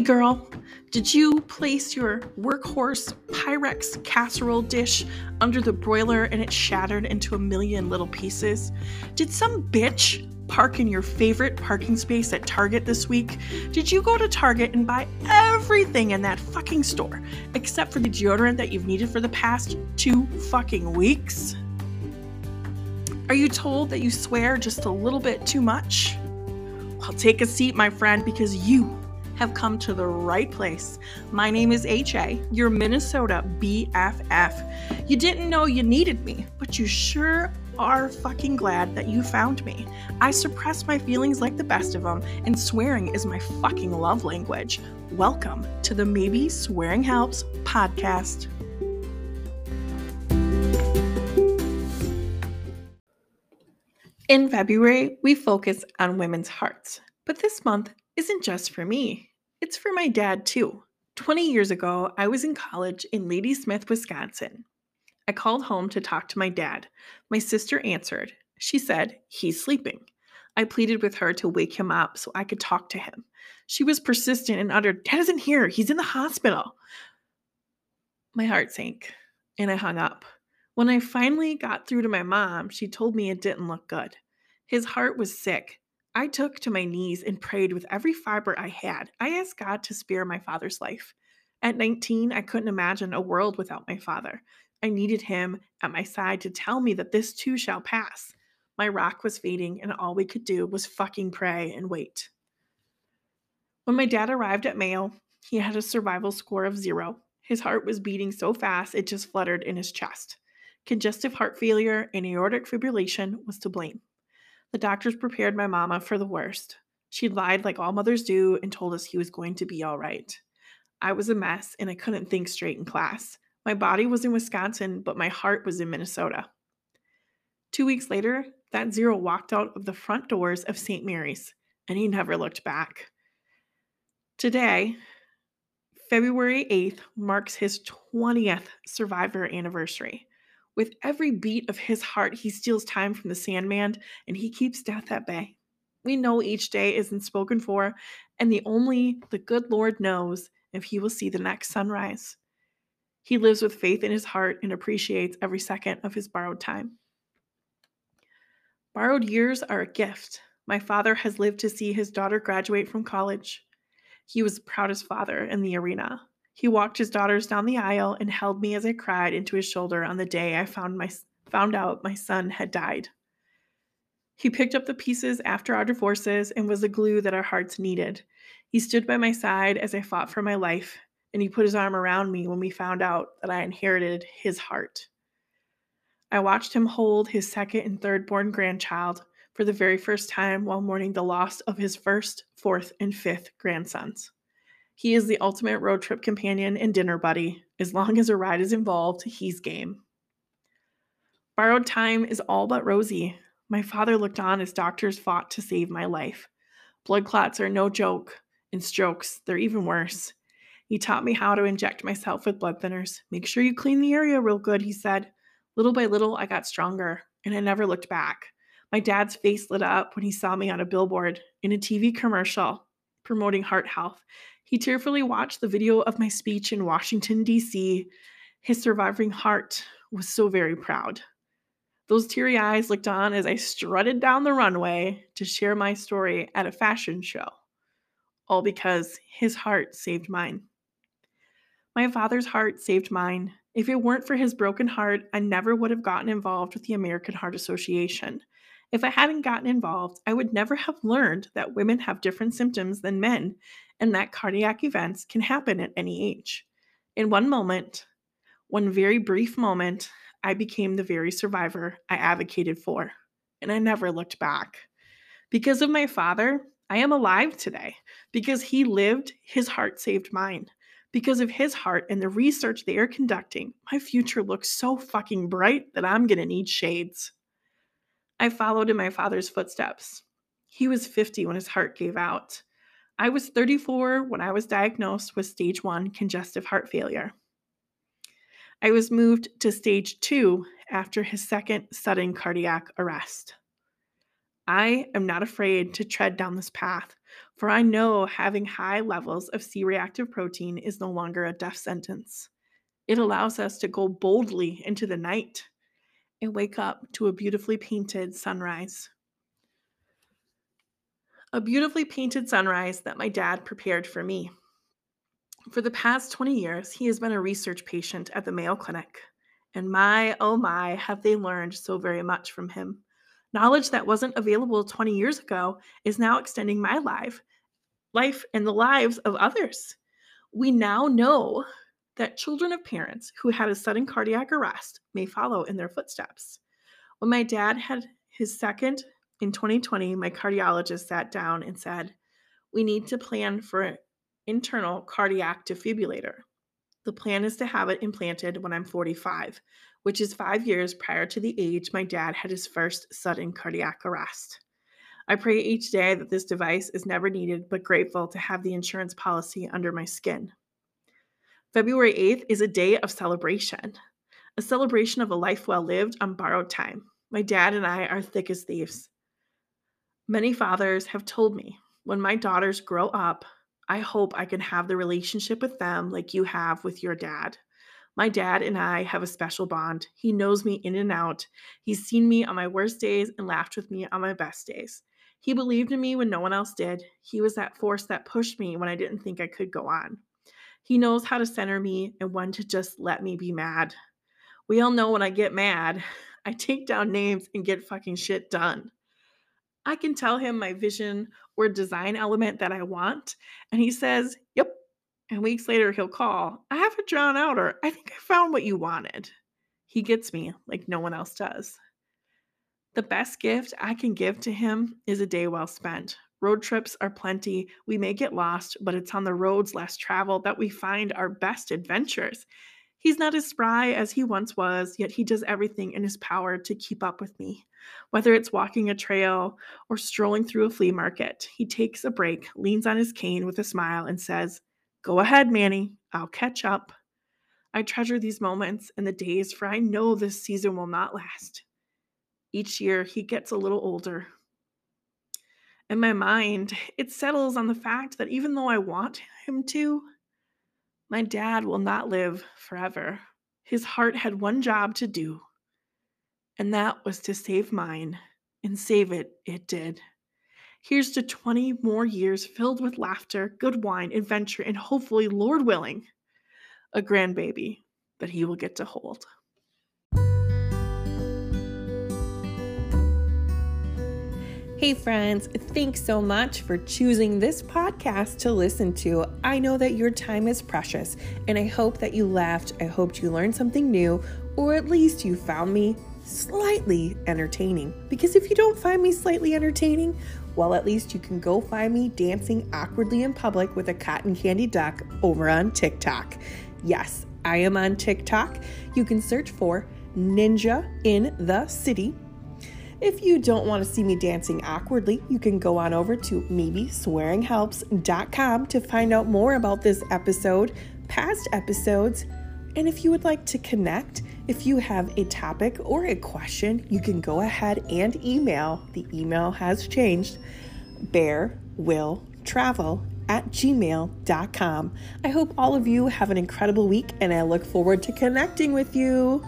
Hey girl, did you place your workhorse Pyrex casserole dish under the broiler and it shattered into a million little pieces? Did some bitch park in your favorite parking space at Target this week? Did you go to Target and buy everything in that fucking store except for the deodorant that you've needed for the past two fucking weeks? Are you told that you swear just a little bit too much? Well, take a seat, my friend, because you have come to the right place. My name is HA, your Minnesota BFF. You didn't know you needed me, but you sure are fucking glad that you found me. I suppress my feelings like the best of them, and swearing is my fucking love language. Welcome to the Maybe Swearing Helps podcast. In February, we focus on women's hearts. But this month isn't just for me. It's for my dad, too. 20 years ago, I was in college in Ladysmith, Wisconsin. I called home to talk to my dad. My sister answered. She said, He's sleeping. I pleaded with her to wake him up so I could talk to him. She was persistent and uttered, Dad isn't here. He's in the hospital. My heart sank and I hung up. When I finally got through to my mom, she told me it didn't look good. His heart was sick I took to my knees and prayed with every fiber I had. I asked God to spare my father's life. At 19, I couldn't imagine a world without my father. I needed him at my side to tell me that this too shall pass. My rock was fading, and all we could do was fucking pray and wait. When my dad arrived at Mayo, he had a survival score of zero. His heart was beating so fast it just fluttered in his chest. Congestive heart failure and aortic fibrillation was to blame. The doctors prepared my mama for the worst. She lied like all mothers do and told us he was going to be all right. I was a mess and I couldn't think straight in class. My body was in Wisconsin, but my heart was in Minnesota. Two weeks later, that zero walked out of the front doors of St. Mary's and he never looked back. Today, February 8th, marks his 20th survivor anniversary. With every beat of his heart, he steals time from the Sandman and he keeps death at bay. We know each day isn't spoken for, and the only the good Lord knows if he will see the next sunrise. He lives with faith in his heart and appreciates every second of his borrowed time. Borrowed years are a gift. My father has lived to see his daughter graduate from college. He was the proudest father in the arena. He walked his daughters down the aisle and held me as I cried into his shoulder on the day I found my found out my son had died. He picked up the pieces after our divorces and was the glue that our hearts needed. He stood by my side as I fought for my life, and he put his arm around me when we found out that I inherited his heart. I watched him hold his second and third born grandchild for the very first time while mourning the loss of his first, fourth, and fifth grandsons. He is the ultimate road trip companion and dinner buddy. As long as a ride is involved, he's game. Borrowed time is all but rosy. My father looked on as doctors fought to save my life. Blood clots are no joke, and strokes, they're even worse. He taught me how to inject myself with blood thinners. Make sure you clean the area real good, he said. Little by little, I got stronger, and I never looked back. My dad's face lit up when he saw me on a billboard in a TV commercial promoting heart health, he tearfully watched the video of my speech in Washington, D.C. His surviving heart was so very proud. Those teary eyes looked on as I strutted down the runway to share my story at a fashion show, all because his heart saved mine. My father's heart saved mine. If it weren't for his broken heart, I never would have gotten involved with the American Heart Association. If I hadn't gotten involved, I would never have learned that women have different symptoms than men and that cardiac events can happen at any age. In one moment, one very brief moment, I became the very survivor I advocated for, and I never looked back. Because of my father, I am alive today. Because he lived, his heart saved mine. Because of his heart and the research they are conducting, my future looks so fucking bright that I'm gonna need shades. I followed in my father's footsteps. He was 50 when his heart gave out. I was 34 when I was diagnosed with stage 1 congestive heart failure. I was moved to stage 2 after his second sudden cardiac arrest. I am not afraid to tread down this path, For I know having high levels of C reactive protein is no longer a death sentence. It allows us to go boldly into the night and wake up to a beautifully painted sunrise. A beautifully painted sunrise that my dad prepared for me. For the past 20 years, he has been a research patient at the Mayo Clinic. And my, oh my, have they learned so very much from him. Knowledge that wasn't available 20 years ago is now extending my life, life and the lives of others. We now know that children of parents who had a sudden cardiac arrest may follow in their footsteps. When my dad had his second in 2020, my cardiologist sat down and said, We need to plan for an internal cardiac defibrillator. The plan is to have it implanted when I'm 45, which is five years prior to the age my dad had his first sudden cardiac arrest. I pray each day that this device is never needed, but grateful to have the insurance policy under my skin. February 8th is a day of celebration, a celebration of a life well lived on borrowed time. My dad and I are thick as thieves. Many fathers have told me when my daughters grow up, I hope I can have the relationship with them like you have with your dad. My dad and I have a special bond. He knows me in and out. He's seen me on my worst days and laughed with me on my best days. He believed in me when no one else did. He was that force that pushed me when I didn't think I could go on. He knows how to center me and when to just let me be mad. We all know when I get mad, I take down names and get fucking shit done. I can tell him my vision or design element that I want, and he says, Yep. And weeks later, he'll call, I have it drawn out, or I think I found what you wanted. He gets me like no one else does. The best gift I can give to him is a day well spent. Road trips are plenty. We may get lost, but it's on the roads less traveled that we find our best adventures. He's not as spry as he once was, yet he does everything in his power to keep up with me. Whether it's walking a trail or strolling through a flea market, he takes a break, leans on his cane with a smile, and says, Go ahead, Manny, I'll catch up. I treasure these moments and the days, for I know this season will not last. Each year, he gets a little older. In my mind, it settles on the fact that even though I want him to, my dad will not live forever. His heart had one job to do, and that was to save mine, and save it it did. Here's to 20 more years filled with laughter, good wine, adventure, and hopefully, Lord willing, a grandbaby that he will get to hold. Hey, friends, thanks so much for choosing this podcast to listen to. I know that your time is precious, and I hope that you laughed. I hope you learned something new, or at least you found me slightly entertaining. Because if you don't find me slightly entertaining, well, at least you can go find me dancing awkwardly in public with a cotton candy duck over on TikTok. Yes, I am on TikTok. You can search for Ninja in the City if you don't want to see me dancing awkwardly, you can go on over to maybeswearinghelps.com to find out more about this episode, past episodes, and if you would like to connect, if you have a topic or a question, you can go ahead and email. The email has changed bear will travel at gmail.com. I hope all of you have an incredible week and I look forward to connecting with you.